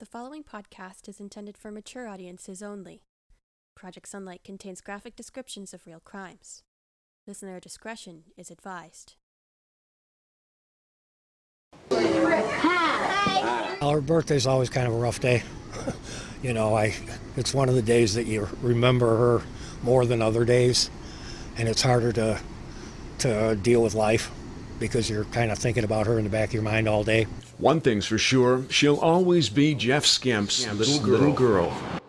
The following podcast is intended for mature audiences only. Project Sunlight contains graphic descriptions of real crimes. Listener discretion is advised. Our birthday's always kind of a rough day. you know, I it's one of the days that you remember her more than other days, and it's harder to to deal with life because you're kind of thinking about her in the back of your mind all day. One thing's for sure, she'll always be Jeff Skemp's little girl. Little girl.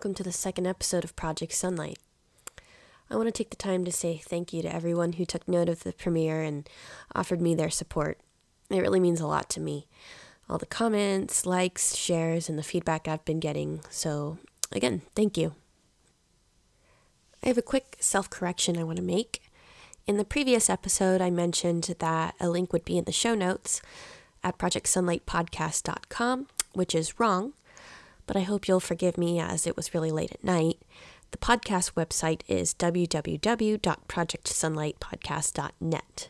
Welcome to the second episode of Project Sunlight. I want to take the time to say thank you to everyone who took note of the premiere and offered me their support. It really means a lot to me. All the comments, likes, shares, and the feedback I've been getting. So, again, thank you. I have a quick self correction I want to make. In the previous episode, I mentioned that a link would be in the show notes at projectsunlightpodcast.com, which is wrong but I hope you'll forgive me as it was really late at night. The podcast website is www.projectsunlightpodcast.net.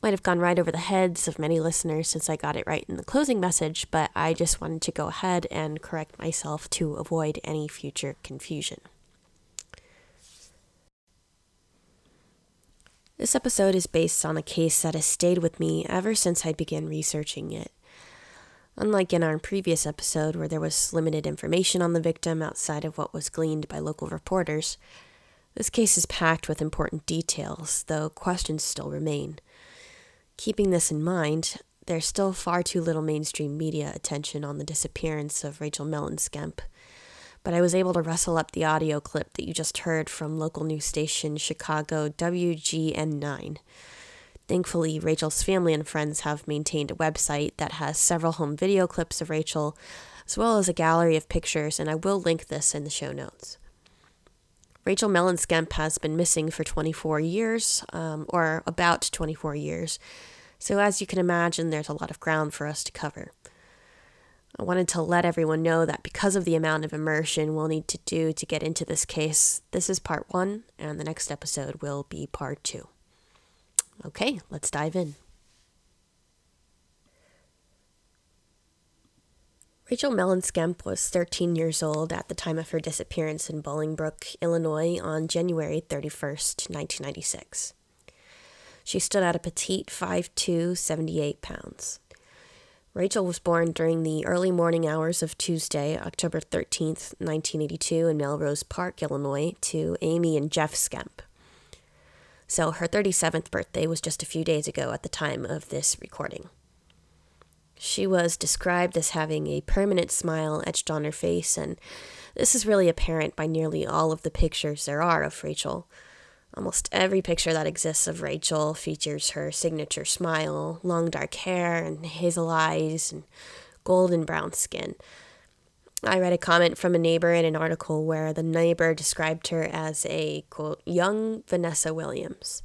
Might have gone right over the heads of many listeners since I got it right in the closing message, but I just wanted to go ahead and correct myself to avoid any future confusion. This episode is based on a case that has stayed with me ever since I began researching it. Unlike in our previous episode, where there was limited information on the victim outside of what was gleaned by local reporters, this case is packed with important details, though questions still remain. Keeping this in mind, there's still far too little mainstream media attention on the disappearance of Rachel Mellon Skemp, but I was able to wrestle up the audio clip that you just heard from local news station Chicago WGN9 Thankfully, Rachel's family and friends have maintained a website that has several home video clips of Rachel, as well as a gallery of pictures, and I will link this in the show notes. Rachel Mellon Skemp has been missing for 24 years, um, or about 24 years, so as you can imagine, there's a lot of ground for us to cover. I wanted to let everyone know that because of the amount of immersion we'll need to do to get into this case, this is part one, and the next episode will be part two. Okay, let's dive in. Rachel Mellon Skemp was 13 years old at the time of her disappearance in Bolingbrook, Illinois on January 31st, 1996. She stood at a petite 5'2, 78 pounds. Rachel was born during the early morning hours of Tuesday, October 13th, 1982, in Melrose Park, Illinois, to Amy and Jeff Skemp. So her 37th birthday was just a few days ago at the time of this recording. She was described as having a permanent smile etched on her face, and this is really apparent by nearly all of the pictures there are of Rachel. Almost every picture that exists of Rachel features her signature smile, long dark hair, and hazel eyes, and golden brown skin. I read a comment from a neighbor in an article where the neighbor described her as a, quote, young Vanessa Williams.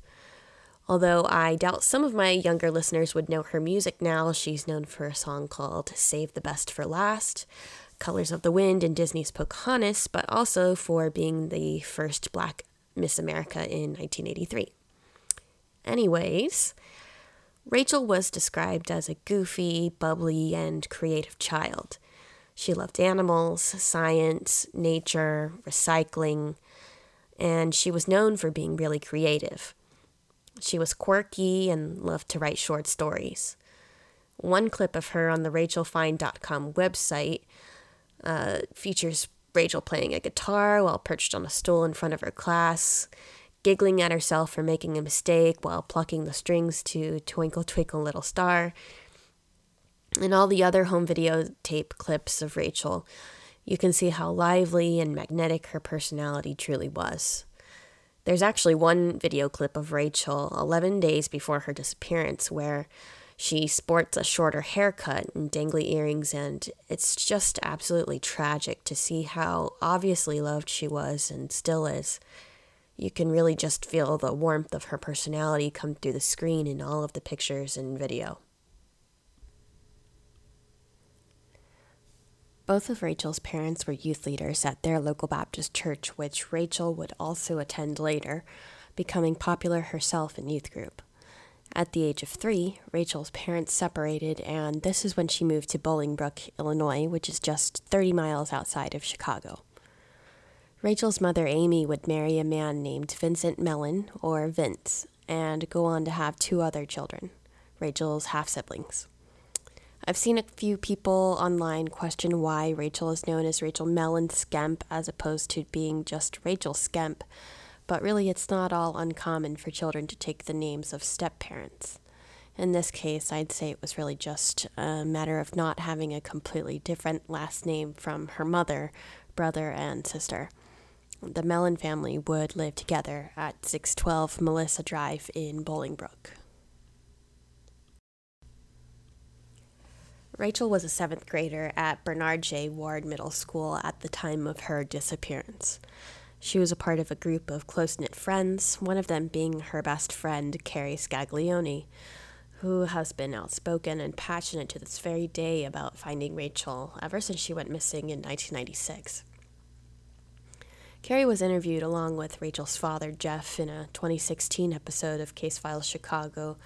Although I doubt some of my younger listeners would know her music now, she's known for a song called Save the Best for Last, Colors of the Wind, and Disney's Pocahontas, but also for being the first black Miss America in 1983. Anyways, Rachel was described as a goofy, bubbly, and creative child. She loved animals, science, nature, recycling, and she was known for being really creative. She was quirky and loved to write short stories. One clip of her on the rachelfine.com website uh, features Rachel playing a guitar while perched on a stool in front of her class, giggling at herself for making a mistake while plucking the strings to Twinkle Twinkle Little Star, and all the other home videotape clips of Rachel, you can see how lively and magnetic her personality truly was. There's actually one video clip of Rachel 11 days before her disappearance where she sports a shorter haircut and dangly earrings, and it's just absolutely tragic to see how obviously loved she was and still is. You can really just feel the warmth of her personality come through the screen in all of the pictures and video. Both of Rachel's parents were youth leaders at their local Baptist church, which Rachel would also attend later, becoming popular herself in youth group. At the age of three, Rachel's parents separated, and this is when she moved to Bolingbrook, Illinois, which is just 30 miles outside of Chicago. Rachel's mother, Amy, would marry a man named Vincent Mellon, or Vince, and go on to have two other children, Rachel's half siblings. I've seen a few people online question why Rachel is known as Rachel Mellon Skemp as opposed to being just Rachel Skemp, but really it's not all uncommon for children to take the names of step parents. In this case, I'd say it was really just a matter of not having a completely different last name from her mother, brother, and sister. The Mellon family would live together at 612 Melissa Drive in Bolingbrook. Rachel was a seventh grader at Bernard J. Ward Middle School at the time of her disappearance. She was a part of a group of close knit friends, one of them being her best friend, Carrie Scaglione, who has been outspoken and passionate to this very day about finding Rachel ever since she went missing in 1996. Carrie was interviewed along with Rachel's father, Jeff, in a 2016 episode of Case Files Chicago,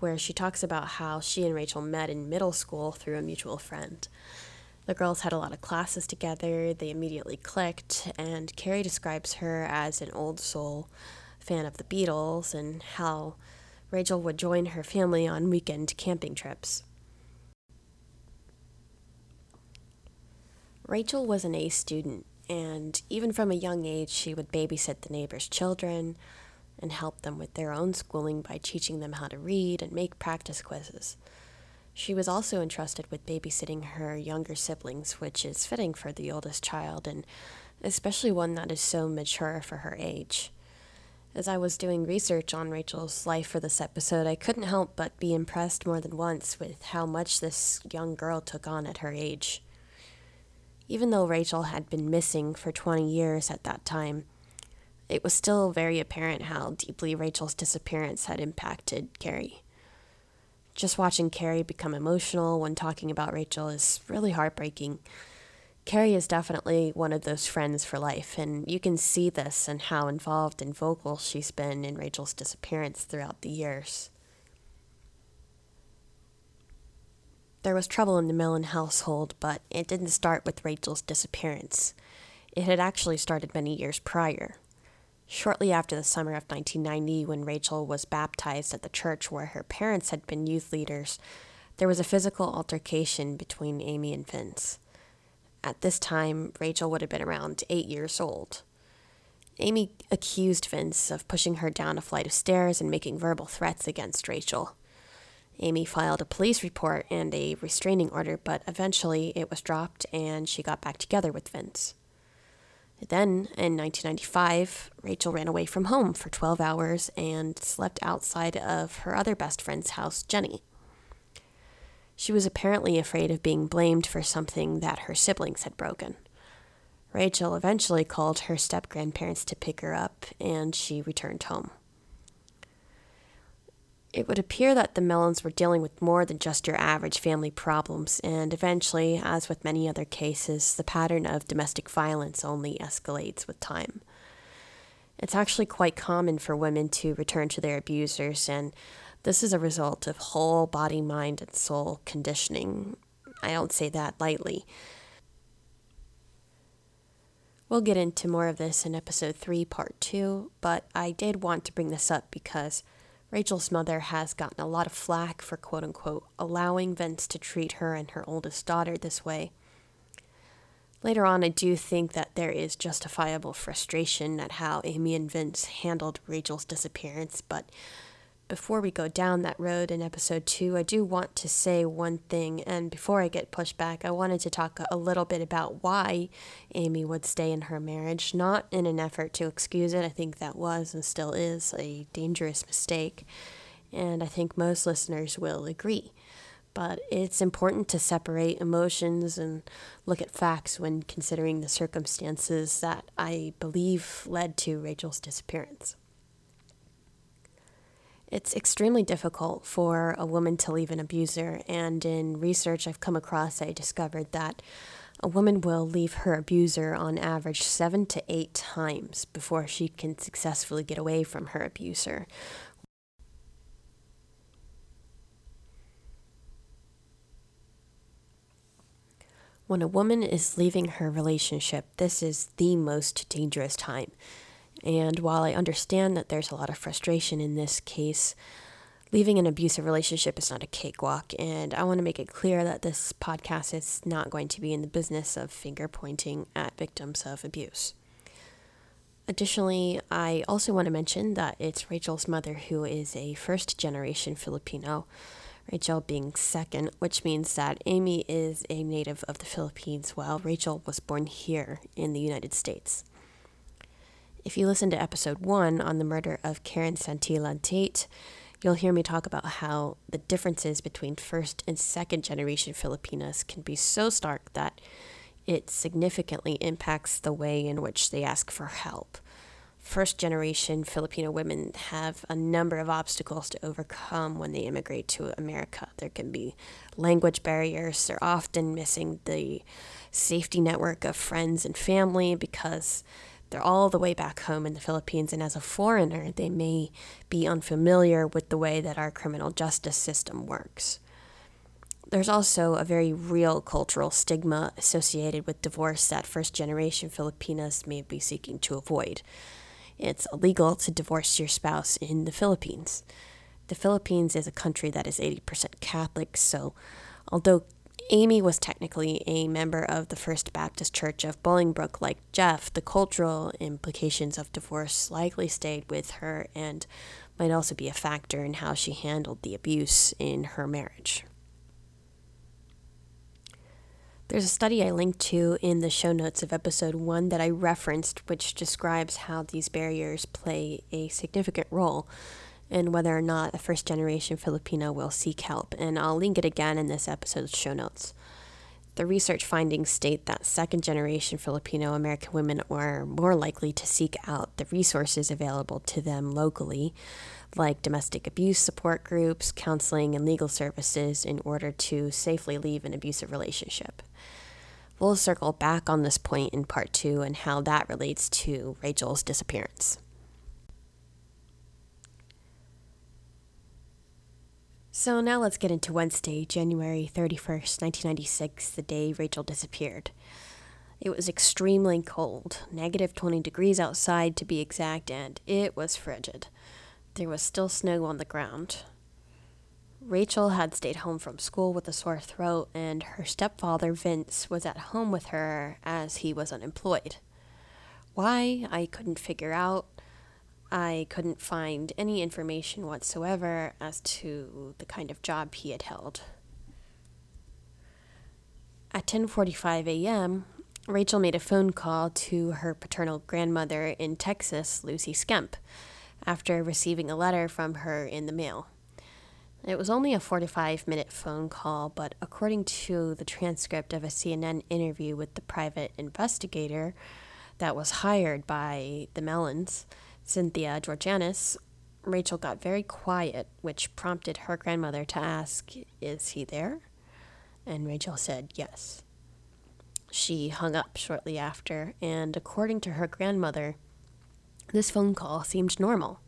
where she talks about how she and Rachel met in middle school through a mutual friend. The girls had a lot of classes together, they immediately clicked, and Carrie describes her as an old soul fan of the Beatles and how Rachel would join her family on weekend camping trips. Rachel was an A student, and even from a young age, she would babysit the neighbors' children and help them with their own schooling by teaching them how to read and make practice quizzes. She was also entrusted with babysitting her younger siblings, which is fitting for the oldest child, and especially one that is so mature for her age. As I was doing research on Rachel's life for this episode, I couldn't help but be impressed more than once with how much this young girl took on at her age. Even though Rachel had been missing for 20 years at that time, it was still very apparent how deeply Rachel's disappearance had impacted Carrie just watching Carrie become emotional when talking about Rachel is really heartbreaking. Carrie is definitely one of those friends for life, and you can see this and how involved and vocal she's been in Rachel's disappearance throughout the years. There was trouble in the Mellon household, but it didn't start with Rachel's disappearance. It had actually started many years prior. Shortly after the summer of 1990, when Rachel was baptized at the church where her parents had been youth leaders, there was a physical altercation between Amy and Vince. At this time, Rachel would have been around eight years old. Amy accused Vince of pushing her down a flight of stairs and making verbal threats against Rachel. Amy filed a police report and a restraining order, but eventually it was dropped and she got back together with Vince. Then, in 1995, Rachel ran away from home for 12 hours and slept outside of her other best friend's house, Jenny. She was apparently afraid of being blamed for something that her siblings had broken. Rachel eventually called her step grandparents to pick her up, and she returned home. It would appear that the Mellons were dealing with more than just your average family problems, and eventually, as with many other cases, the pattern of domestic violence only escalates with time. It's actually quite common for women to return to their abusers, and this is a result of whole body, mind, and soul conditioning. I don't say that lightly. We'll get into more of this in episode 3, part 2, but I did want to bring this up because Rachel's mother has gotten a lot of flack for quote unquote allowing Vince to treat her and her oldest daughter this way. Later on, I do think that there is justifiable frustration at how Amy and Vince handled Rachel's disappearance, but before we go down that road in episode two, I do want to say one thing. And before I get pushed back, I wanted to talk a little bit about why Amy would stay in her marriage, not in an effort to excuse it. I think that was and still is a dangerous mistake. And I think most listeners will agree. But it's important to separate emotions and look at facts when considering the circumstances that I believe led to Rachel's disappearance. It's extremely difficult for a woman to leave an abuser, and in research I've come across, I discovered that a woman will leave her abuser on average seven to eight times before she can successfully get away from her abuser. When a woman is leaving her relationship, this is the most dangerous time. And while I understand that there's a lot of frustration in this case, leaving an abusive relationship is not a cakewalk. And I want to make it clear that this podcast is not going to be in the business of finger pointing at victims of abuse. Additionally, I also want to mention that it's Rachel's mother who is a first generation Filipino, Rachel being second, which means that Amy is a native of the Philippines while Rachel was born here in the United States. If you listen to episode one on the murder of Karen Santillan Tate, you'll hear me talk about how the differences between first and second generation Filipinas can be so stark that it significantly impacts the way in which they ask for help. First generation Filipino women have a number of obstacles to overcome when they immigrate to America. There can be language barriers, they're often missing the safety network of friends and family because they're all the way back home in the Philippines, and as a foreigner, they may be unfamiliar with the way that our criminal justice system works. There's also a very real cultural stigma associated with divorce that first generation Filipinas may be seeking to avoid. It's illegal to divorce your spouse in the Philippines. The Philippines is a country that is 80% Catholic, so although Amy was technically a member of the First Baptist Church of Bolingbrook. Like Jeff, the cultural implications of divorce likely stayed with her and might also be a factor in how she handled the abuse in her marriage. There's a study I linked to in the show notes of episode one that I referenced, which describes how these barriers play a significant role and whether or not a first generation Filipino will seek help, and I'll link it again in this episode's show notes. The research findings state that second generation Filipino American women are more likely to seek out the resources available to them locally, like domestic abuse support groups, counseling, and legal services, in order to safely leave an abusive relationship. We'll circle back on this point in part two and how that relates to Rachel's disappearance. So now let's get into Wednesday, January 31st, 1996, the day Rachel disappeared. It was extremely cold, negative 20 degrees outside to be exact, and it was frigid. There was still snow on the ground. Rachel had stayed home from school with a sore throat, and her stepfather, Vince, was at home with her as he was unemployed. Why, I couldn't figure out. I couldn't find any information whatsoever as to the kind of job he had held. At 10:45 a.m., Rachel made a phone call to her paternal grandmother in Texas, Lucy Skemp, after receiving a letter from her in the mail. It was only a 45 minute phone call, but according to the transcript of a CNN interview with the private investigator that was hired by the Mellons, Cynthia Georgianis, Rachel got very quiet, which prompted her grandmother to ask, Is he there? And Rachel said, Yes. She hung up shortly after, and according to her grandmother, this phone call seemed normal.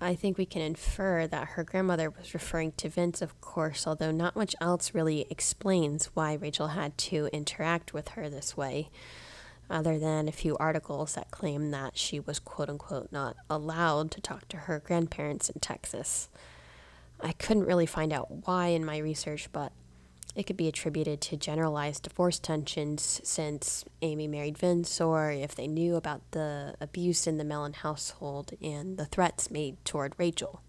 I think we can infer that her grandmother was referring to Vince, of course, although not much else really explains why Rachel had to interact with her this way other than a few articles that claim that she was quote unquote not allowed to talk to her grandparents in Texas. I couldn't really find out why in my research, but It could be attributed to generalized divorce tensions since Amy married Vince, or if they knew about the abuse in the Mellon household and the threats made toward Rachel.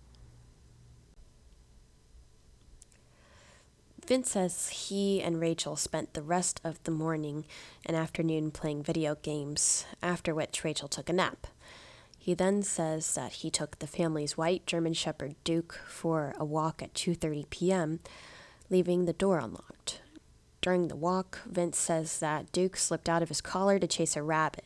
Vince says he and Rachel spent the rest of the morning and afternoon playing video games, after which Rachel took a nap. He then says that he took the family's white German shepherd Duke for a walk at 2:30 p.m., leaving the door unlocked. During the walk, Vince says that Duke slipped out of his collar to chase a rabbit.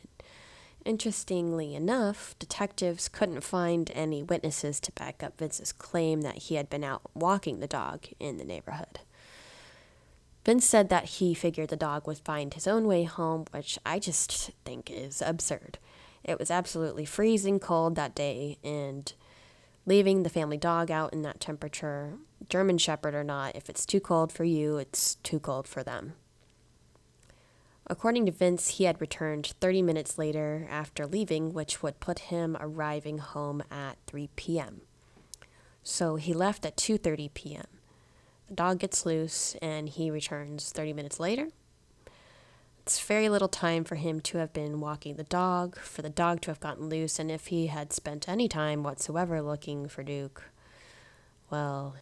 Interestingly enough, detectives couldn't find any witnesses to back up Vince's claim that he had been out walking the dog in the neighborhood. Vince said that he figured the dog would find his own way home, which I just think is absurd. It was absolutely freezing cold that day, and leaving the family dog out in that temperature, German Shepherd or not, if it's too cold for you, it's too cold for them. According to Vince, he had returned 30 minutes later after leaving, which would put him arriving home at 3 p.m. So he left at 2:30 p.m. The dog gets loose and he returns 30 minutes later. It's very little time for him to have been walking the dog, for the dog to have gotten loose, and if he had spent any time whatsoever looking for Duke, well,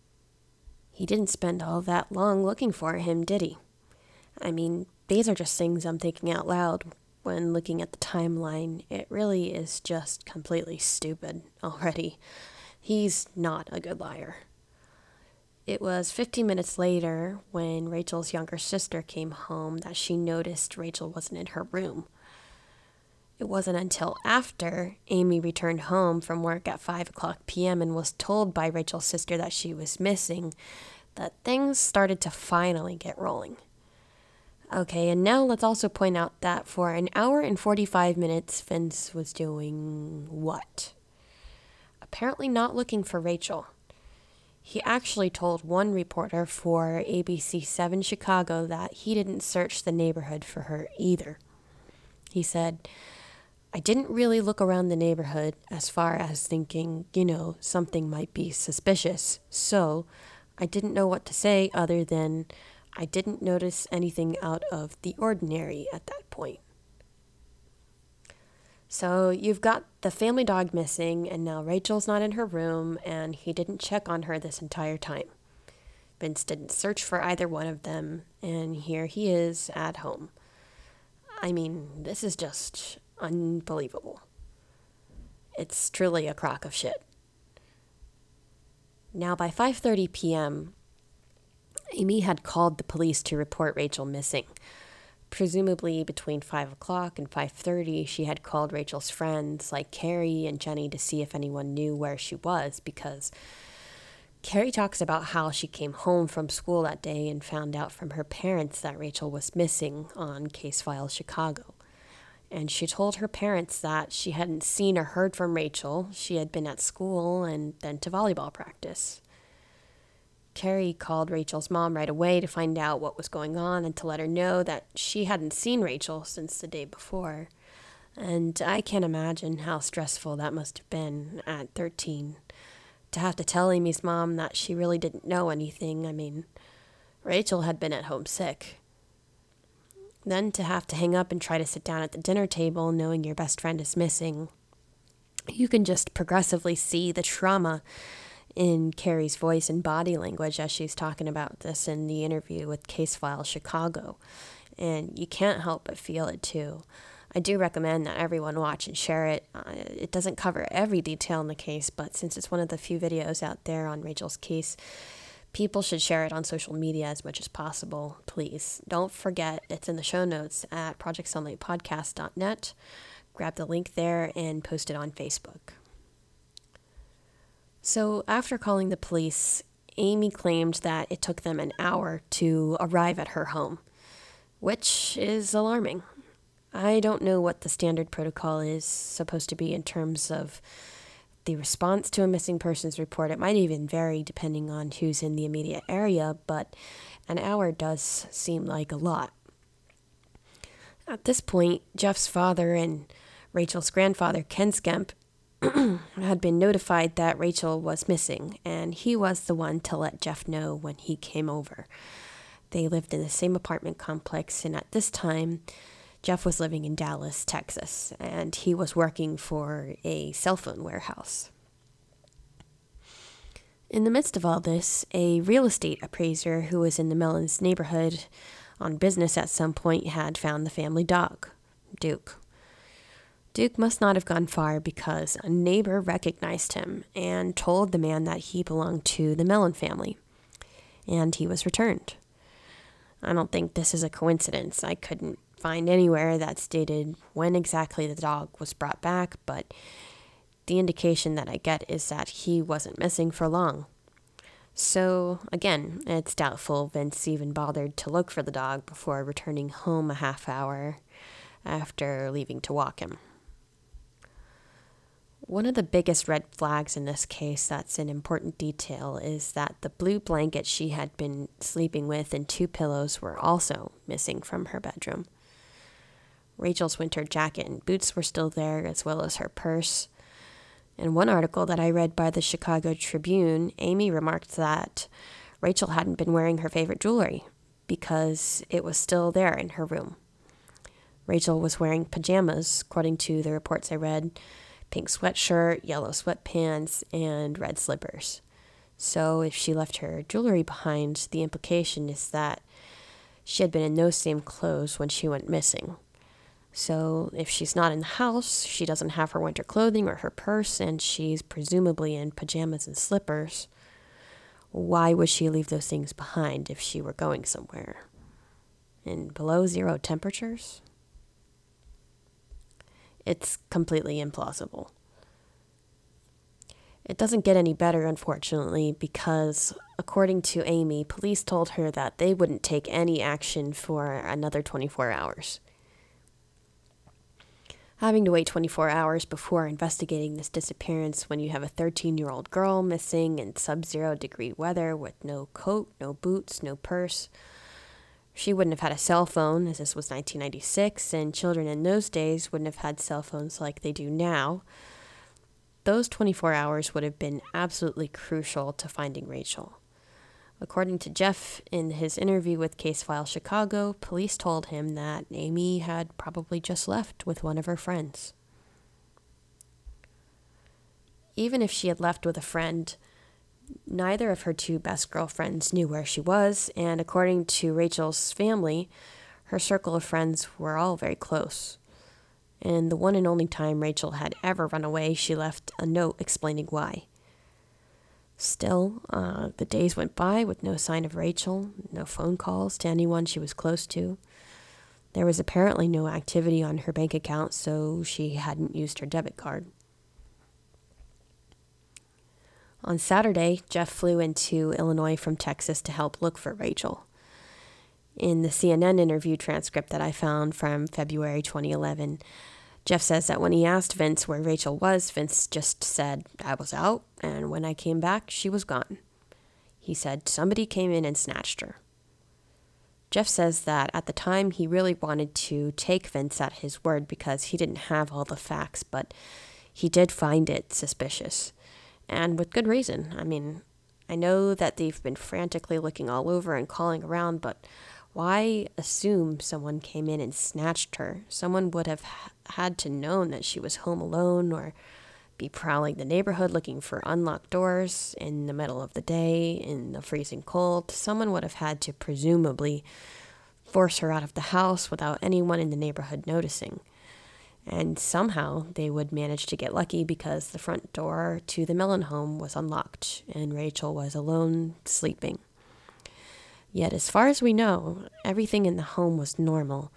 he didn't spend all that long looking for him, did he? I mean, these are just things I'm thinking out loud when looking at the timeline. It really is just completely stupid already. He's not a good liar. It was 15 minutes later, when Rachel's younger sister came home, that she noticed Rachel wasn't in her room. It wasn't until after Amy returned home from work at 5 o'clock p.m. and was told by Rachel's sister that she was missing that things started to finally get rolling. Okay, and now let's also point out that for an hour and 45 minutes, Vince was doing what? Apparently not looking for Rachel. He actually told one reporter for ABC 7 Chicago that he didn't search the neighborhood for her either. He said, I didn't really look around the neighborhood as far as thinking, you know, something might be suspicious, so I didn't know what to say other than I didn't notice anything out of the ordinary at that point. So you've got the family dog missing, and now Rachel's not in her room, and he didn't check on her this entire time. Vince didn't search for either one of them, and here he is at home. I mean, this is just unbelievable. It's truly a crock of shit. Now by 5:30 p.m., Amy had called the police to report Rachel missing. Presumably between 5 o'clock and 5.30, she had called Rachel's friends like Carrie and Jenny to see if anyone knew where she was because Carrie talks about how she came home from school that day and found out from her parents that Rachel was missing on Case File Chicago. And she told her parents that she hadn't seen or heard from Rachel. She had been at school and then to volleyball practice. Carrie called Rachel's mom right away to find out what was going on and to let her know that she hadn't seen Rachel since the day before. And I can't imagine how stressful that must have been at 13. To have to tell Amy's mom that she really didn't know anything. I mean, Rachel had been at home sick. Then to have to hang up and try to sit down at the dinner table knowing your best friend is missing. You can just progressively see the trauma in Carrie's voice and body language as she's talking about this in the interview with Case File Chicago. And you can't help but feel it too. I do recommend that everyone watch and share it. Uh, it doesn't cover every detail in the case, but since it's one of the few videos out there on Rachel's case, people should share it on social media as much as possible, please. Don't forget, it's in the show notes at projectsunlightpodcast.net. Grab the link there and post it on Facebook. So, after calling the police, Amy claimed that it took them an hour to arrive at her home, which is alarming. I don't know what the standard protocol is supposed to be in terms of the response to a missing persons report. It might even vary depending on who's in the immediate area, but an hour does seem like a lot. At this point, Jeff's father and Rachel's grandfather, Ken Skemp, had been notified that Rachel was missing, and he was the one to let Jeff know when he came over. They lived in the same apartment complex, and at this time, Jeff was living in Dallas, Texas, and he was working for a cell phone warehouse. In the midst of all this, a real estate appraiser who was in the Mellons neighborhood on business at some point had found the family dog, Duke. Duke must not have gone far because a neighbor recognized him and told the man that he belonged to the Mellon family, and he was returned. I don't think this is a coincidence. I couldn't find anywhere that stated when exactly the dog was brought back, but the indication that I get is that he wasn't missing for long. So, again, it's doubtful Vince even bothered to look for the dog before returning home a half hour after leaving to walk him. One of the biggest red flags in this case that's an important detail is that the blue blanket she had been sleeping with and two pillows were also missing from her bedroom. Rachel's winter jacket and boots were still there, as well as her purse. In one article that I read by the Chicago Tribune, Amy remarked that Rachel hadn't been wearing her favorite jewelry because it was still there in her room. Rachel was wearing pajamas, according to the reports I read pink sweatshirt, yellow sweatpants, and red slippers. So if she left her jewelry behind, the implication is that she had been in those same clothes when she went missing. So if she's not in the house, she doesn't have her winter clothing or her purse, and she's presumably in pajamas and slippers. Why would she leave those things behind if she were going somewhere? In below zero temperatures? It's completely implausible. It doesn't get any better, unfortunately, because according to Amy, police told her that they wouldn't take any action for another 24 hours having to wait 24 hours before investigating this disappearance when you have a 13 year old girl missing in sub zero degree weather with no coat, no boots, no purse. She wouldn't have had a cell phone, as this was 1996, and children in those days wouldn't have had cell phones like they do now. Those 24 hours would have been absolutely crucial to finding Rachel. According to Jeff, in his interview with Case File Chicago, police told him that Amy had probably just left with one of her friends. Even if she had left with a friend, neither of her two best girlfriends knew where she was, and according to Rachel's family, her circle of friends were all very close. And the one and only time Rachel had ever run away, she left a note explaining why. Still, uh, the days went by with no sign of Rachel, no phone calls to anyone she was close to. There was apparently no activity on her bank account, so she hadn't used her debit card. On Saturday, Jeff flew into Illinois from Texas to help look for Rachel. In the CNN interview transcript that I found from February 2011, Jeff says that when he asked Vince where Rachel was, Vince just said, I was out, and when I came back, she was gone. He said somebody came in and snatched her. Jeff says that at the time he really wanted to take Vince at his word because he didn't have all the facts, but he did find it suspicious. And with good reason. I mean, I know that they've been frantically looking all over and calling around, but why assume someone came in and snatched her? Someone would have had to known that she was home alone or be prowling the neighborhood looking for unlocked doors in the middle of the day in the freezing cold. Someone would have had to presumably force her out of the house without anyone in the neighborhood noticing. And somehow they would manage to get lucky because the front door to the Mellon home was unlocked and Rachel was alone sleeping. Yet, as far as we know, everything in the home was normal,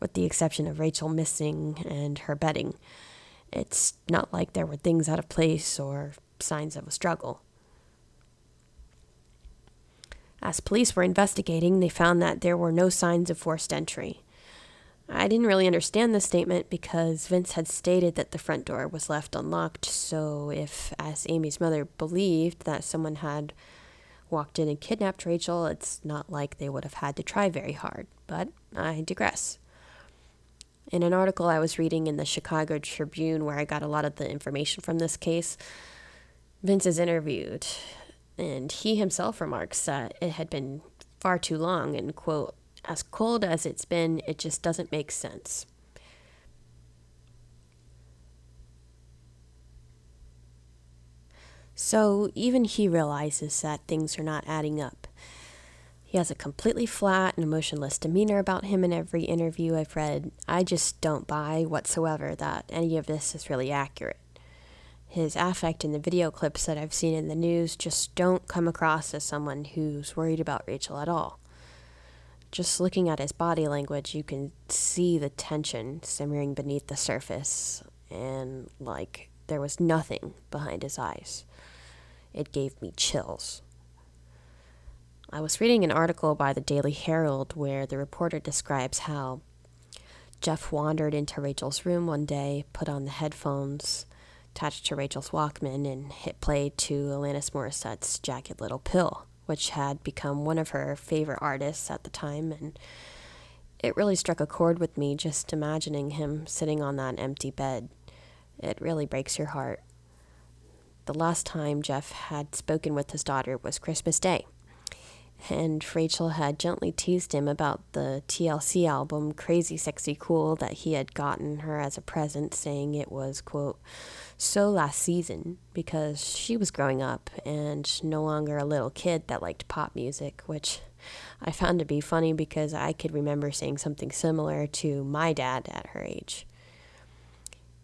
with the exception of Rachel missing and her bedding. It's not like there were things out of place or signs of a struggle. As police were investigating, they found that there were no signs of forced entry. I didn't really understand this statement because Vince had stated that the front door was left unlocked, so if, as Amy's mother believed, that someone had walked in and kidnapped Rachel, it's not like they would have had to try very hard. But I digress. In an article I was reading in the Chicago Tribune, where I got a lot of the information from this case, Vince is interviewed, and he himself remarks that it had been far too long, and, quote, as cold as it's been, it just doesn't make sense. So even he realizes that things are not adding up. He has a completely flat and emotionless demeanor about him in every interview I've read. I just don't buy whatsoever that any of this is really accurate. His affect in the video clips that I've seen in the news just don't come across as someone who's worried about Rachel at all. Just looking at his body language, you can see the tension simmering beneath the surface, and like there was nothing behind his eyes. It gave me chills. I was reading an article by the Daily Herald where the reporter describes how Jeff wandered into Rachel's room one day, put on the headphones attached to Rachel's Walkman, and hit play to Alanis Morissette's Jagged Little Pill, which had become one of her favorite artists at the time. And it really struck a chord with me just imagining him sitting on that empty bed. It really breaks your heart. The last time Jeff had spoken with his daughter was Christmas Day and Rachel had gently teased him about the TLC album Crazy Sexy Cool that he had gotten her as a present, saying it was, quote, so last season because she was growing up and no longer a little kid that liked pop music, which I found to be funny because I could remember saying something similar to my dad at her age.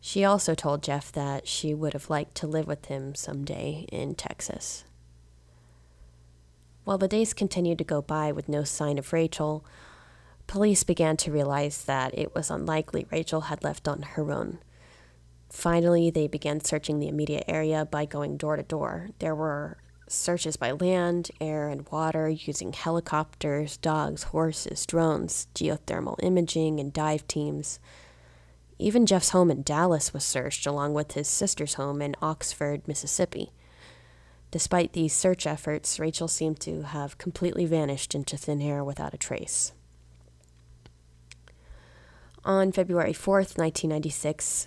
She also told Jeff that she would have liked to live with him someday in Texas. While the days continued to go by with no sign of Rachel, police began to realize that it was unlikely Rachel had left on her own. Finally, they began searching the immediate area by going door to door. There were searches by land, air, and water using helicopters, dogs, horses, drones, geothermal imaging, and dive teams. Even Jeff's home in Dallas was searched, along with his sister's home in Oxford, Mississippi. Despite these search efforts, Rachel seemed to have completely vanished into thin air without a trace. On February 4th, 1996,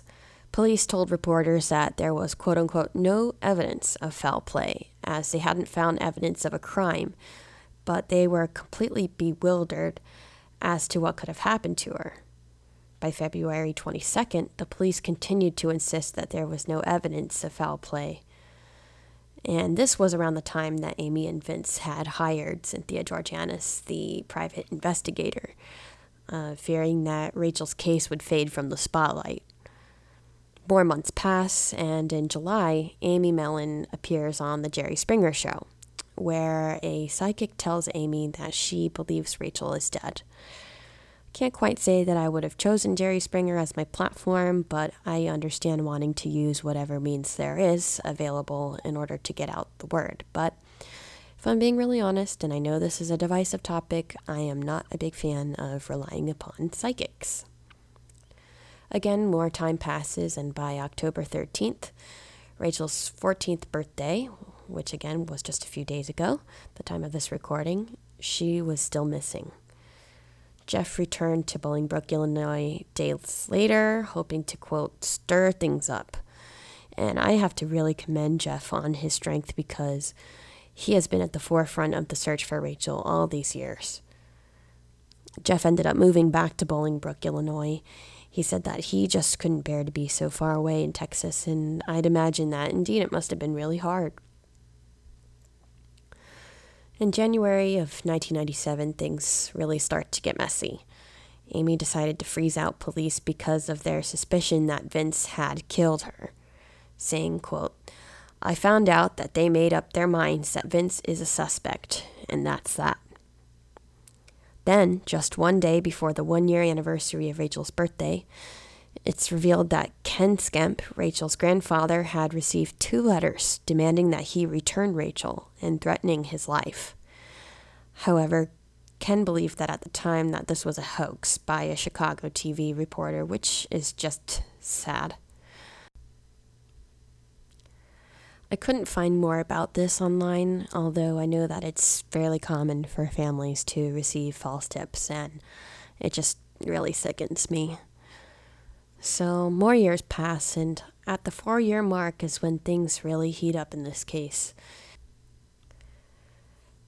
police told reporters that there was quote unquote no evidence of foul play, as they hadn't found evidence of a crime, but they were completely bewildered as to what could have happened to her. By February 22nd, the police continued to insist that there was no evidence of foul play and this was around the time that Amy and Vince had hired Cynthia Georgianis, the private investigator, uh, fearing that Rachel's case would fade from the spotlight. More months pass, and in July, Amy Mellon appears on The Jerry Springer Show, where a psychic tells Amy that she believes Rachel is dead. Can't quite say that I would have chosen Jerry Springer as my platform, but I understand wanting to use whatever means there is available in order to get out the word. But if I'm being really honest, and I know this is a divisive topic, I am not a big fan of relying upon psychics. Again, more time passes, and by October 13th, Rachel's 14th birthday, which again was just a few days ago, the time of this recording, she was still missing. Jeff returned to Bolingbrook, Illinois days later, hoping to, quote, stir things up. And I have to really commend Jeff on his strength because he has been at the forefront of the search for Rachel all these years. Jeff ended up moving back to Bolingbrook, Illinois. He said that he just couldn't bear to be so far away in Texas, and I'd imagine that indeed it must have been really hard. In January of 1997, things really start to get messy. Amy decided to freeze out police because of their suspicion that Vince had killed her, saying, quote, I found out that they made up their minds that Vince is a suspect, and that's that. Then, just one day before the one year anniversary of Rachel's birthday, it's revealed that Ken Skemp, Rachel's grandfather, had received two letters demanding that he return Rachel and threatening his life. However, Ken believed that at the time that this was a hoax by a Chicago TV reporter, which is just sad. I couldn't find more about this online, although I know that it's fairly common for families to receive false tips, and it just really sickens me. So, more years pass, and at the four year mark is when things really heat up in this case.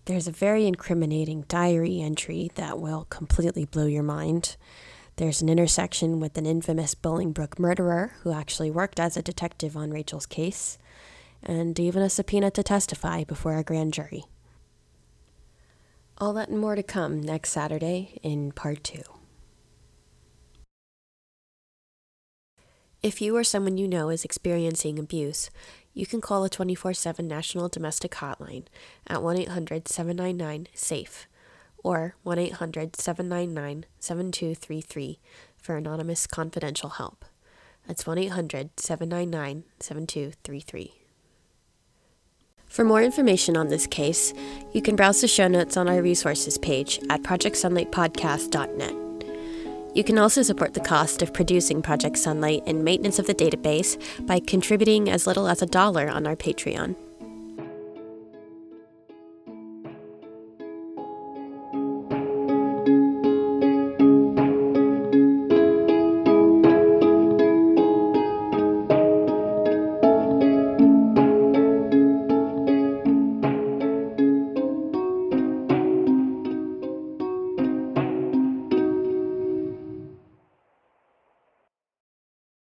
There's a very incriminating diary entry that will completely blow your mind. There's an intersection with an infamous Bolingbrook murderer who actually worked as a detective on Rachel's case, and even a subpoena to testify before a grand jury. All that and more to come next Saturday in part two. If you or someone you know is experiencing abuse, you can call the 24 7 National Domestic Hotline at 1 800 799 SAFE or 1 800 799 7233 for anonymous confidential help. That's 1 800 799 7233. For more information on this case, you can browse the show notes on our resources page at projectsunlightpodcast.net. You can also support the cost of producing Project Sunlight and maintenance of the database by contributing as little as a dollar on our Patreon.